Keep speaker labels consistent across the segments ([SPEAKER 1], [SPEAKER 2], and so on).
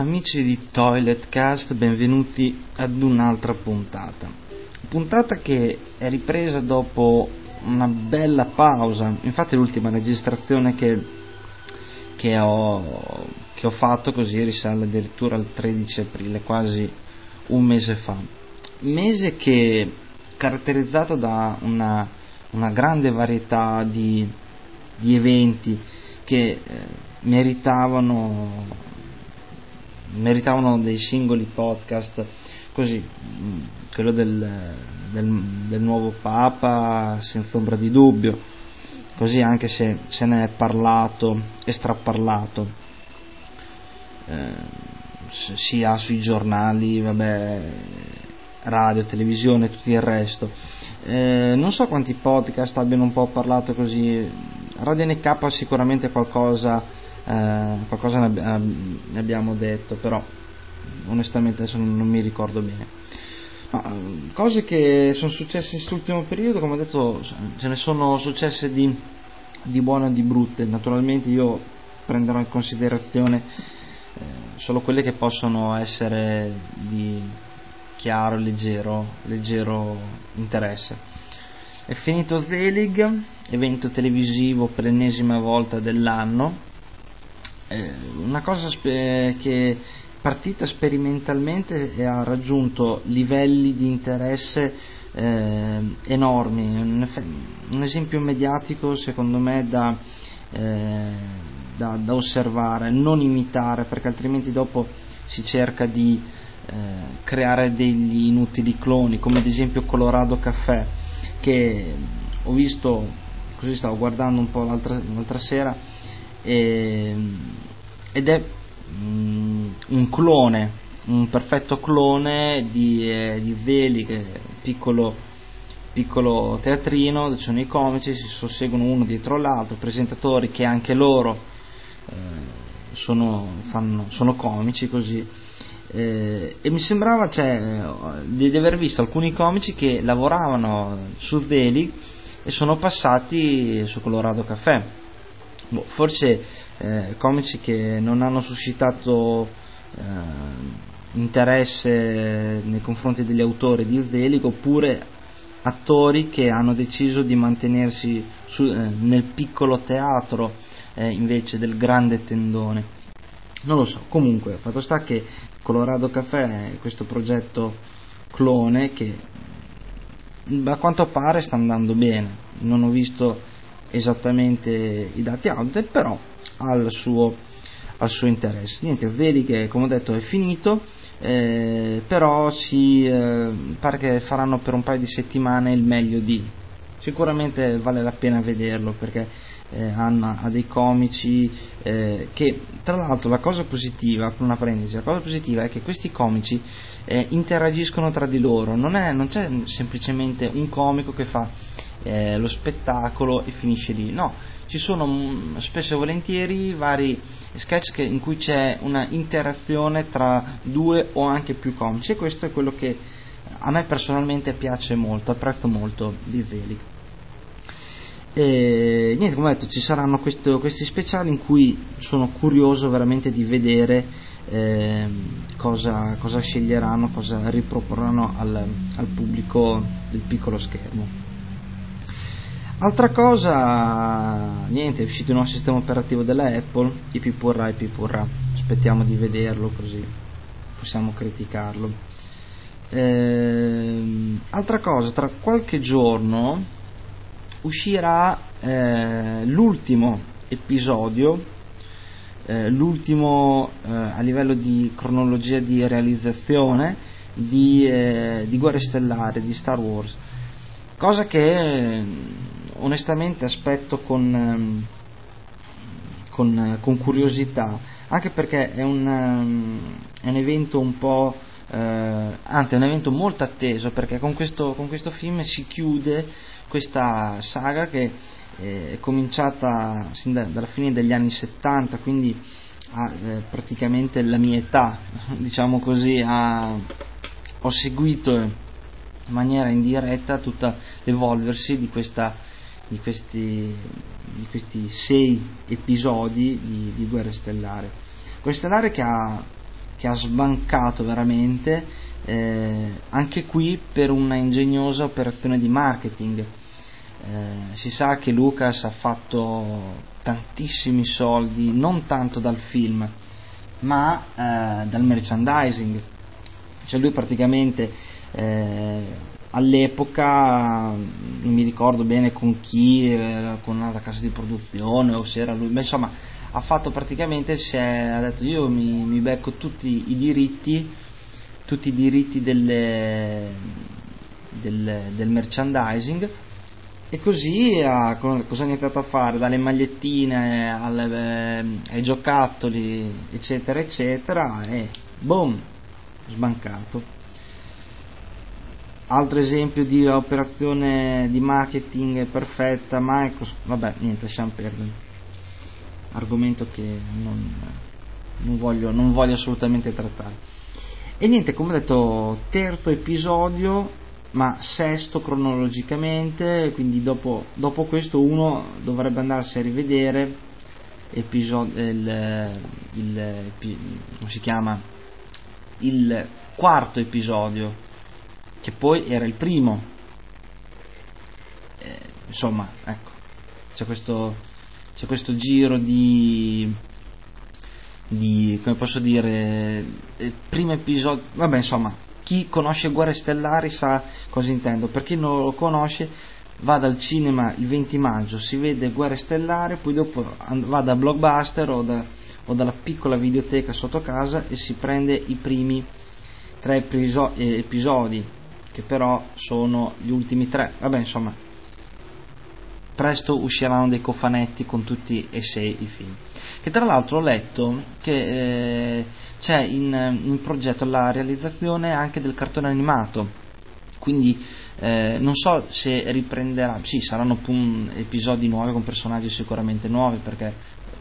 [SPEAKER 1] Amici di Toiletcast, benvenuti ad un'altra puntata. Puntata che è ripresa dopo una bella pausa, infatti l'ultima registrazione che, che, ho, che ho fatto così risale addirittura al 13 aprile, quasi un mese fa. Mese che caratterizzato da una, una grande varietà di, di eventi che eh, meritavano meritavano dei singoli podcast così mm, quello del, del, del, nuovo Papa senza ombra di dubbio così anche se se ne è parlato e straparlato eh, sia sui giornali vabbè radio, televisione tutto il resto. Eh, non so quanti podcast abbiano un po' parlato così Radio NK sicuramente qualcosa eh, qualcosa ne, abbiamo detto, però onestamente adesso non, mi ricordo bene. Ma, cose che sono successe in quest'ultimo periodo, come ho detto, ce ne sono successe di, di buone e di brutte. Naturalmente io prenderò in considerazione eh, solo quelle che possono essere di chiaro, leggero, leggero interesse. È finito Zelig, evento televisivo per l'ennesima volta dell'anno, eh, una cosa spe- che partita sperimentalmente e ha raggiunto livelli di interesse eh, enormi. Un, un, esempio mediatico secondo me da, eh, da, da, osservare, non imitare perché altrimenti dopo si cerca di eh, creare degli inutili cloni come ad esempio Colorado Caffè che ho visto, così stavo guardando un po' l'altra, l'altra sera e, ed è mm, un clone, un perfetto clone di, eh, di Veli, che è piccolo, piccolo teatrino, dove ci sono i comici, si susseguono uno dietro l'altro, presentatori che anche loro eh, sono, fanno, sono, comici così. Eh, e mi sembrava cioè, di, aver visto alcuni comici che lavoravano su Veli e sono passati su Colorado Caffè boh, forse eh, comici che non hanno suscitato eh, interesse nei confronti degli autori di Zelig oppure attori che hanno deciso di mantenersi su, eh, nel piccolo teatro eh, invece del grande tendone. Non lo so, comunque, fatto sta che Colorado Café è questo progetto clone che a quanto pare sta andando bene. Non ho visto esattamente i dati out, però ha il suo, al suo interesse. Niente, vedi che come ho detto è finito, eh, però si, eh, pare che faranno per un paio di settimane il meglio di. Sicuramente vale la pena vederlo perché eh, Anna ha dei comici eh, che tra l'altro la cosa positiva, una parentesi, la cosa positiva è che questi comici eh, interagiscono tra di loro, non, è, non c'è semplicemente un comico che fa eh, lo spettacolo e finisce lì. No, ci sono mh, mm, spesso e volentieri vari sketch che, in cui c'è una interazione tra due o anche più comici e questo è quello che a me personalmente piace molto, apprezzo molto di Veli. E niente, come detto, ci saranno questo, questi speciali in cui sono curioso veramente di vedere eh, cosa, cosa, sceglieranno, cosa riproporranno al, al pubblico del piccolo schermo. Altra cosa, niente, è uscito il nuovo sistema operativo della Apple, IP purrà, IP purrà, aspettiamo di vederlo così possiamo criticarlo. Eh, altra cosa, tra qualche giorno uscirà eh, l'ultimo episodio, eh, l'ultimo eh, a livello di cronologia di realizzazione di, eh, di Guerre Stellari, di Star Wars, cosa che onestamente aspetto con, ehm, con, con, curiosità, anche perché è un, ehm, è un evento un po', eh, anzi è un evento molto atteso, perché con questo, con questo film si chiude questa saga che è cominciata sin da, dalla fine degli anni 70, quindi ha eh, praticamente la mia età, diciamo così, ha, ho seguito in maniera indiretta tutto l'evolversi di questa di questi, di questi sei episodi di, di Guerra Stellare. Guerra Stellare che ha, che ha sbancato veramente, eh, anche qui per una ingegnosa operazione di marketing. Eh, si sa che Lucas ha fatto tantissimi soldi, non tanto dal film, ma eh, dal merchandising. Cioè lui praticamente eh, all'epoca non mi ricordo bene con chi, con una casa di produzione o se era lui, ma insomma ha fatto praticamente, è, ha detto io mi, mi, becco tutti i diritti, tutti i diritti delle, del, del merchandising e così ha, cosa ha iniziato a fare? Dalle magliettine alle, eh, ai giocattoli, eccetera, eccetera, e boom, sbancato. Altro esempio di operazione di marketing perfetta, Microsoft, vabbè, niente, lasciamo perdere argomento che non, non, voglio, non voglio assolutamente trattare. E niente, come ho detto, terzo episodio, ma sesto cronologicamente, quindi dopo, dopo questo uno dovrebbe andarsi a rivedere episodio, il, il, come si chiama? il quarto episodio, che poi era il primo. Eh, insomma, ecco, c'è questo c'è questo giro di, di come posso dire, eh, primo episodio, vabbè insomma, chi conosce Guerre Stellari sa cosa intendo, per chi non lo conosce va dal cinema il 20 maggio, si vede Guerre Stellari, poi dopo va da Blockbuster o, da, o dalla piccola videoteca sotto casa e si prende i primi tre eh, episodi, che però sono gli ultimi tre, vabbè insomma presto usciranno dei cofanetti con tutti e sei i film. Che tra l'altro ho letto che eh, c'è in, in, progetto la realizzazione anche del cartone animato, quindi eh, non so se riprenderà, sì saranno pum, episodi nuovi con personaggi sicuramente nuovi perché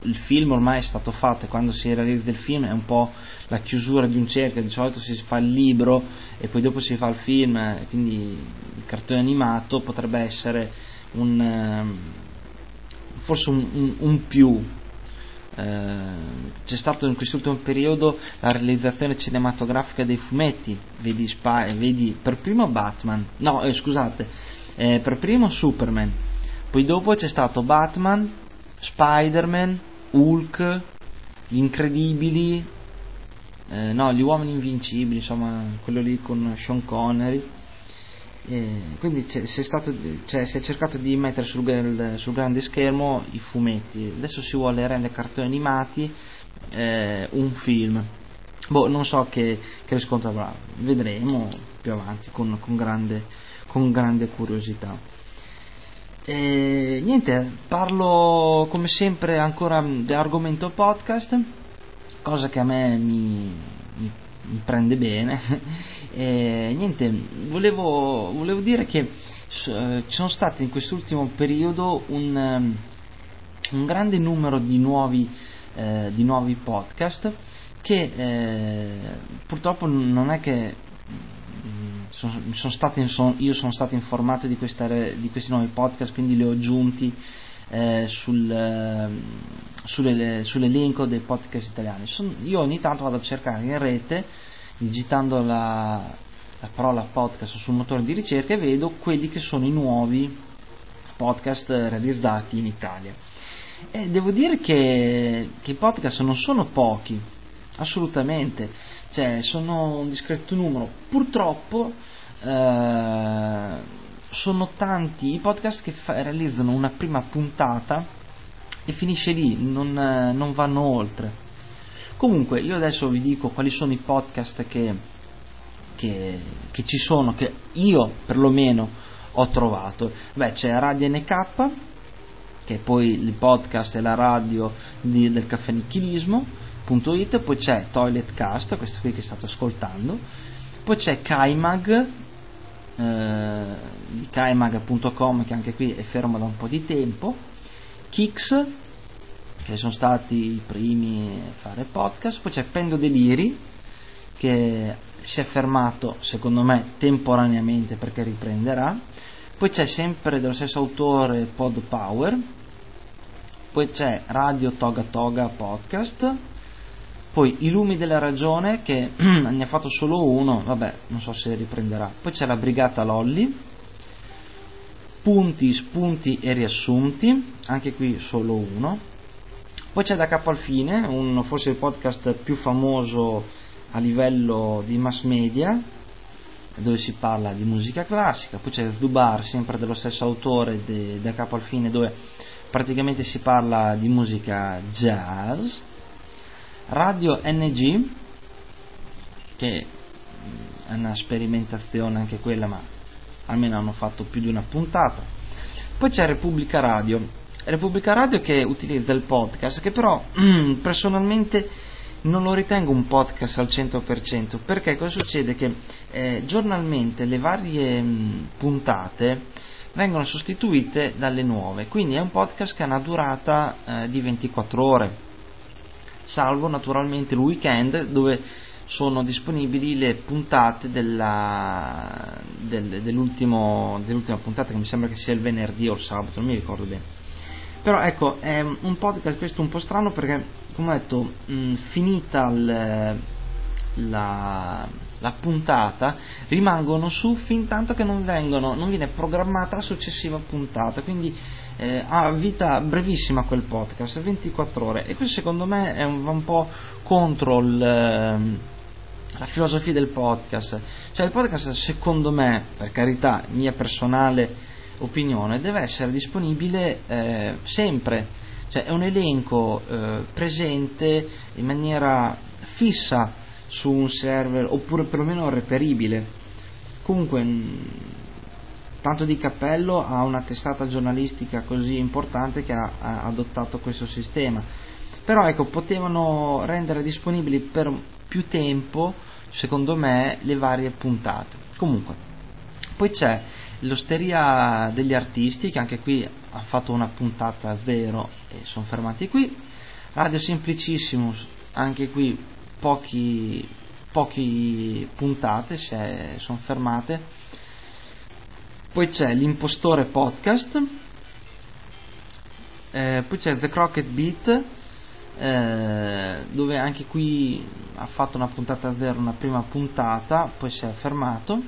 [SPEAKER 1] il film ormai è stato fatto e quando si realizza il film è un po' la chiusura di un cerchio, di solito si fa il libro e poi dopo si fa il film, quindi il cartone animato potrebbe essere un, ehm, forse un, un, un più. Eh, c'è stato in quest'ultimo periodo la realizzazione cinematografica dei fumetti, vedi, Spy, vedi per primo Batman, no eh, scusate, eh, per primo Superman, poi dopo c'è stato Batman, Spider-Man, Hulk, Gli Incredibili, eh, no, Gli Uomini Invincibili, insomma, quello lì con Sean Connery eh, quindi si, è stato, cioè, si, è cercato di mettere sul, sul, grande schermo i fumetti, adesso si vuole rendere cartoni animati eh, un film. Boh, non so che, che riscontro avrà, vedremo più avanti con, con, grande, con grande, curiosità. E, niente, parlo come sempre ancora dell'argomento podcast, cosa che a me mi, mi mi prende bene. e, niente, volevo, volevo, dire che eh, ci sono stati in quest'ultimo periodo un, um, un grande numero di nuovi, eh, di nuovi podcast che eh, purtroppo non è che sono, sono stati, sono, io sono stato informato di, questa, di, questi nuovi podcast, quindi li ho aggiunti eh, sul, eh, sulle, sull'elenco dei podcast italiani. Son, io ogni tanto vado a cercare in rete, digitando la, la parola podcast sul motore di ricerca e vedo quelli che sono i nuovi podcast realizzati in Italia. E devo dire che, che i podcast non sono pochi, assolutamente, cioè sono un discreto numero. Purtroppo eh, sono tanti i podcast che fa- realizzano una prima puntata e finisce lì, non, eh, non, vanno oltre. Comunque, io adesso vi dico quali sono i podcast che, che, che ci sono, che io perlomeno ho trovato. Beh, c'è Radio NK, che è poi il podcast e la radio di, del caffè nichilismo.it, poi c'è Toiletcast, questo qui che state ascoltando, poi c'è Kaimag, eh, di kaimag.com che anche qui è fermo da un po' di tempo, Kix che sono stati i primi a fare podcast, poi c'è Pendo Deliri che si è fermato secondo me temporaneamente perché riprenderà, poi c'è sempre dello stesso autore Pod Power, poi c'è Radio Toga Toga Podcast, Poi I lumi della ragione, che ne ha fatto solo uno, vabbè, non so se riprenderà. Poi c'è la Brigata Lolli, Punti, spunti e riassunti, anche qui solo uno. Poi c'è Da capo al fine, un, forse il podcast più famoso a livello di mass media, dove si parla di musica classica. Poi c'è Dubar, sempre dello stesso autore, de, Da capo al fine, dove praticamente si parla di musica jazz Radio NG, che è una sperimentazione anche quella, ma almeno hanno fatto più di una puntata. Poi c'è Repubblica Radio, Repubblica Radio che utilizza il podcast, che però personalmente non lo ritengo un podcast al 100%, perché cosa succede? Che eh, giornalmente le varie mh, puntate vengono sostituite dalle nuove, quindi è un podcast che ha una durata eh, di 24 ore salvo naturalmente il weekend dove sono disponibili le puntate della, del, dell'ultima puntata che mi sembra che sia il venerdì o il sabato, non mi ricordo bene. Però ecco, è un podcast questo un po' strano perché, come ho detto, mh, finita il, la, la, puntata, rimangono su fin tanto che non, vengono, non viene programmata la successiva puntata. Quindi eh, ha vita brevissima quel podcast, 24 ore e questo secondo me è un, un po' contro il, ehm, la filosofia del podcast. Cioè il podcast secondo me, per carità, mia personale opinione, deve essere disponibile eh, sempre, cioè è un elenco eh, presente in maniera fissa su un server oppure perlomeno reperibile. Comunque tanto di cappello a una testata giornalistica così importante che ha, ha adottato questo sistema. Però ecco, potevano rendere disponibili per più tempo, secondo me, le varie puntate. Comunque, poi c'è l'Osteria degli Artisti, che anche qui ha fatto una puntata zero e sono fermati qui. Radio Simplicissimus, anche qui pochi, pochi puntate, sono fermate poi c'è l'impostore podcast, eh, poi c'è The Crockett Beat, eh, dove anche qui ha fatto una puntata zero, una prima puntata, poi si è fermato.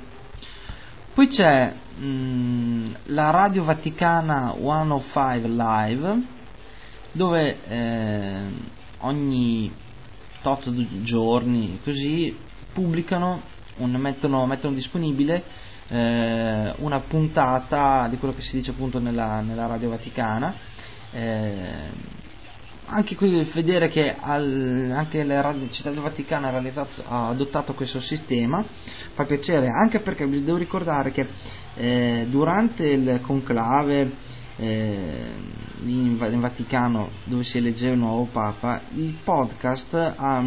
[SPEAKER 1] Poi c'è mh, mm, la Radio Vaticana 105 Live, dove eh, ogni tot giorni così pubblicano, un, mettono, mettono disponibile eh, una puntata di quello che si dice appunto nella, nella Radio Vaticana. Eh, anche qui vedere che al, anche la Radio Città del Vaticano ha, ha, adottato questo sistema fa piacere, anche perché vi devo ricordare che eh, durante il conclave eh, in, in, Vaticano dove si eleggeva il nuovo Papa, il podcast ha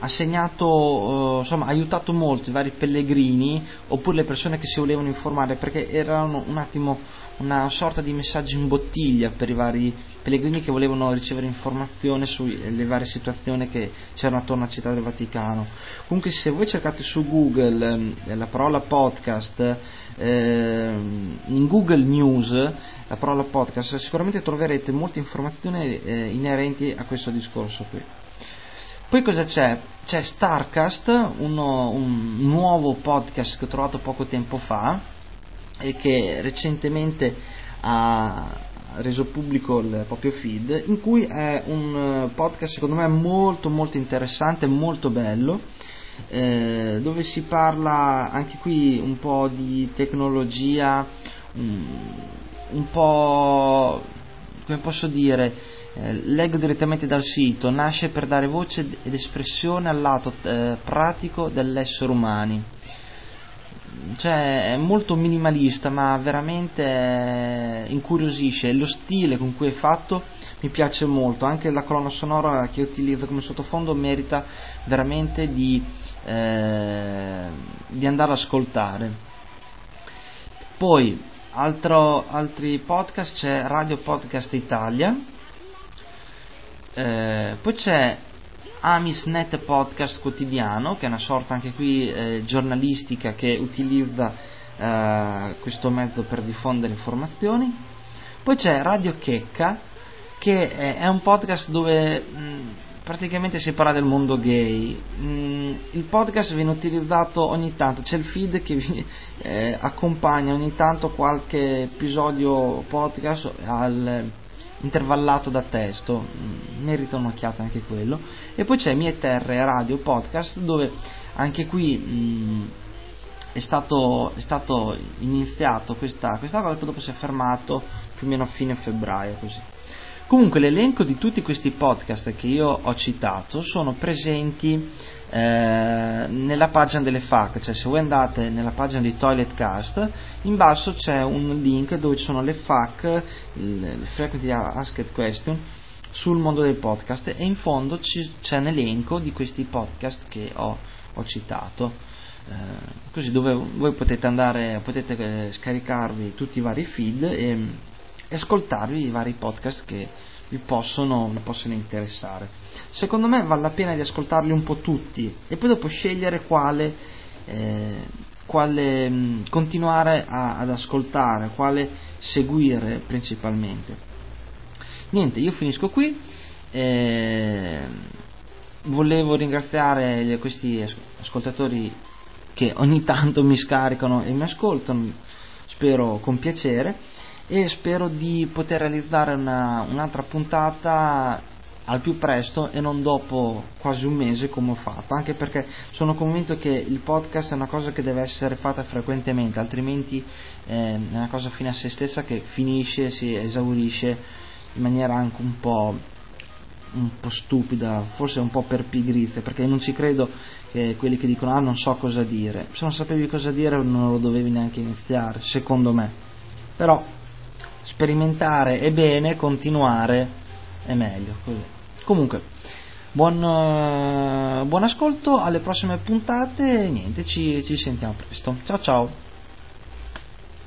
[SPEAKER 1] ha segnato, eh, insomma, ha aiutato molto i vari pellegrini oppure le persone che si volevano informare perché erano un attimo una sorta di messaggio in bottiglia per i vari pellegrini che volevano ricevere informazione sulle varie situazioni che c'erano attorno alla città del Vaticano. Comunque se voi cercate su Google eh, la parola podcast, eh, in Google News la parola podcast, sicuramente troverete molte informazioni eh, inerenti a questo discorso qui. Poi cosa c'è? C'è Starcast, uno, un nuovo podcast che ho trovato poco tempo fa e che recentemente ha reso pubblico il proprio feed, in cui è un podcast secondo me molto molto interessante, molto bello, eh, dove si parla anche qui un po' di tecnologia, un, un po' come posso dire, eh, leggo direttamente dal sito, nasce per dare voce ed espressione al lato eh, pratico dell'essere umani. Cioè è molto minimalista ma veramente eh, incuriosisce, lo stile con cui è fatto mi piace molto, anche la colonna sonora che utilizzo come sottofondo merita veramente di, eh, di andare ad ascoltare. Poi altro, altri podcast c'è Radio Podcast Italia eh, poi c'è Amisnet Podcast Quotidiano, che è una sorta anche qui eh, giornalistica che utilizza eh, questo mezzo per diffondere informazioni. Poi c'è Radio Checca, che è, è un podcast dove mh, praticamente si parla del mondo gay. Mm, il podcast viene utilizzato ogni tanto, c'è il feed che vi, eh, accompagna ogni tanto qualche episodio podcast al, intervallato da testo, mm, merita un'occhiata anche quello. E poi c'è Mie Terre Radio Podcast dove anche qui mh, mm, è, stato, è stato iniziato questa, questa cosa, poi dopo si è fermato più o meno a fine febbraio così. Comunque l'elenco di tutti questi podcast che io ho citato sono presenti eh, nella pagina delle FAC, cioè se voi andate nella pagina di Toiletcast, in basso c'è un link dove ci sono le FAC, le Frequently Asked Question, sul mondo del podcast e in fondo ci, c'è un elenco di questi podcast che ho, ho citato. Eh, così dove voi potete andare, potete eh, scaricarvi tutti i vari feed e e ascoltarvi i vari podcast che vi possono, vi possono interessare. Secondo me vale la pena di ascoltarli un po' tutti e poi dopo scegliere quale, eh, quale mh, continuare a, ad ascoltare, quale seguire principalmente. Niente, io finisco qui. Eh, volevo ringraziare questi ascoltatori che ogni tanto mi scaricano e mi ascoltano, spero con piacere e spero di poter realizzare una, un'altra puntata al più presto e non dopo quasi un mese come ho fatto, anche perché sono convinto che il podcast è una cosa che deve essere fatta frequentemente, altrimenti eh, è una cosa fine a se stessa che finisce, si esaurisce in maniera anche un po', un po' stupida, forse un po' per pigrizia, perché non ci credo che quelli che dicono ah non so cosa dire, se non sapevi cosa dire non lo dovevi neanche iniziare, secondo me. Però sperimentare è bene, continuare è meglio. Così. Comunque, buon, uh, buon ascolto alle prossime puntate niente, ci, ci sentiamo presto. Ciao ciao!